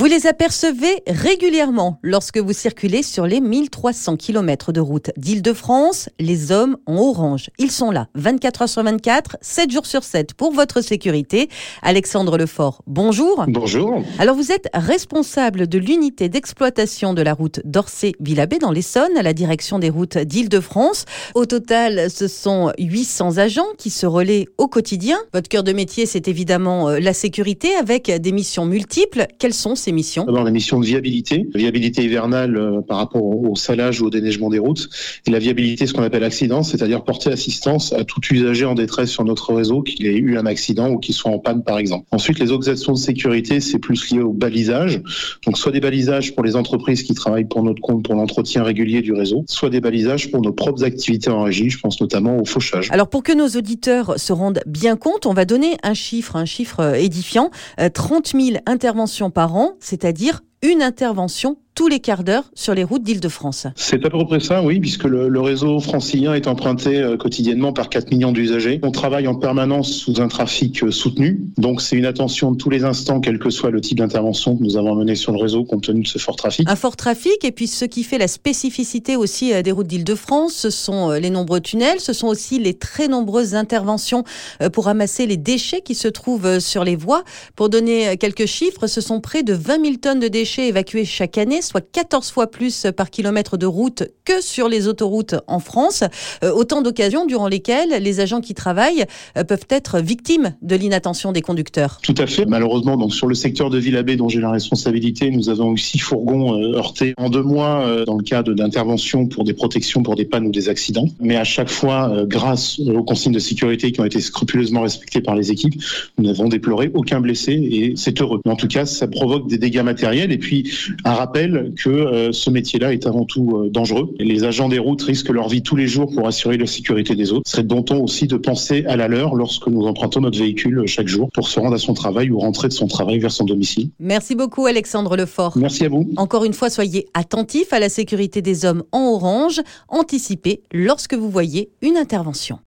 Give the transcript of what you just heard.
Vous les apercevez régulièrement lorsque vous circulez sur les 1300 km de route d'Île-de-France, les hommes en orange. Ils sont là 24 heures sur 24, 7 jours sur 7 pour votre sécurité. Alexandre Lefort, bonjour. Bonjour. Alors vous êtes responsable de l'unité d'exploitation de la route d'Orsay-Villabé dans l'Essonne à la direction des routes d'Île-de-France. Au total, ce sont 800 agents qui se relaient au quotidien. Votre cœur de métier, c'est évidemment euh, la sécurité avec des missions multiples. Quelles sont ces missions D'abord la mission de viabilité, viabilité hivernale euh, par rapport au, salage ou au déneigement des routes, et la viabilité, ce qu'on appelle accident, c'est-à-dire porter assistance à tout usager en détresse sur notre réseau, qu'il ait eu un accident ou qu'il soit en panne par exemple. Ensuite, les autres actions de sécurité, c'est plus lié au balisage, donc soit des balisages pour les entreprises qui travaillent pour notre compte pour l'entretien régulier du réseau, soit des balisages pour nos propres activités en régie, je pense notamment au fauchage. Alors pour que nos auditeurs se rendent bien compte, on va donner un chiffre, un chiffre euh, édifiant, 30 euh, 000 interventions par an, c'est-à-dire une intervention tous les quarts d'heure sur les routes d'Île-de-France. C'est à peu près ça, oui, puisque le, réseau francilien est emprunté euh, quotidiennement par 4 millions d'usagers. On travaille en permanence sous un trafic euh, soutenu, donc c'est une attention de tous les instants, quel que soit le type d'intervention que nous avons mené sur le réseau compte tenu de ce fort trafic. Un fort trafic, et puis ce qui fait la spécificité aussi euh, des routes d'Île-de-France, ce sont les nombreux tunnels, ce sont aussi les très nombreuses interventions pour ramasser les déchets qui se trouvent sur les voies. Pour donner quelques chiffres, ce sont près de 20 000 tonnes de déchets évacués chaque année, soit 14 fois plus par kilomètre de route que sur les autoroutes en France. Euh, autant d'occasions durant lesquelles les agents qui travaillent euh, peuvent être victimes de l'inattention des conducteurs. Tout à fait. Malheureusement, donc sur le secteur de Villabé, dont j'ai la responsabilité, nous avons eu six fourgons euh, heurtés en deux mois dans le cadre d'intervention pour des protections pour des pannes ou des accidents. Mais à chaque fois, grâce aux consignes de sécurité qui ont été scrupuleusement respectées par les équipes, nous n'avons déploré aucun blessé et c'est heureux. En tout cas, ça provoque des dégâts matériels. Et puis, un rappel que euh, ce métier-là est avant tout euh, dangereux. les agents des routes risquent leur vie tous les jours pour assurer la sécurité des autres. Ce serait bon ton aussi de penser à la leur lorsque nous empruntons notre véhicule chaque jour pour se rendre à son travail ou rentrer de son travail vers son domicile. Merci beaucoup Alexandre Lefort. Merci à vous. Encore une fois, soyez attentifs à la sécurité des hommes en orange. Anticipez lorsque vous voyez une intervention.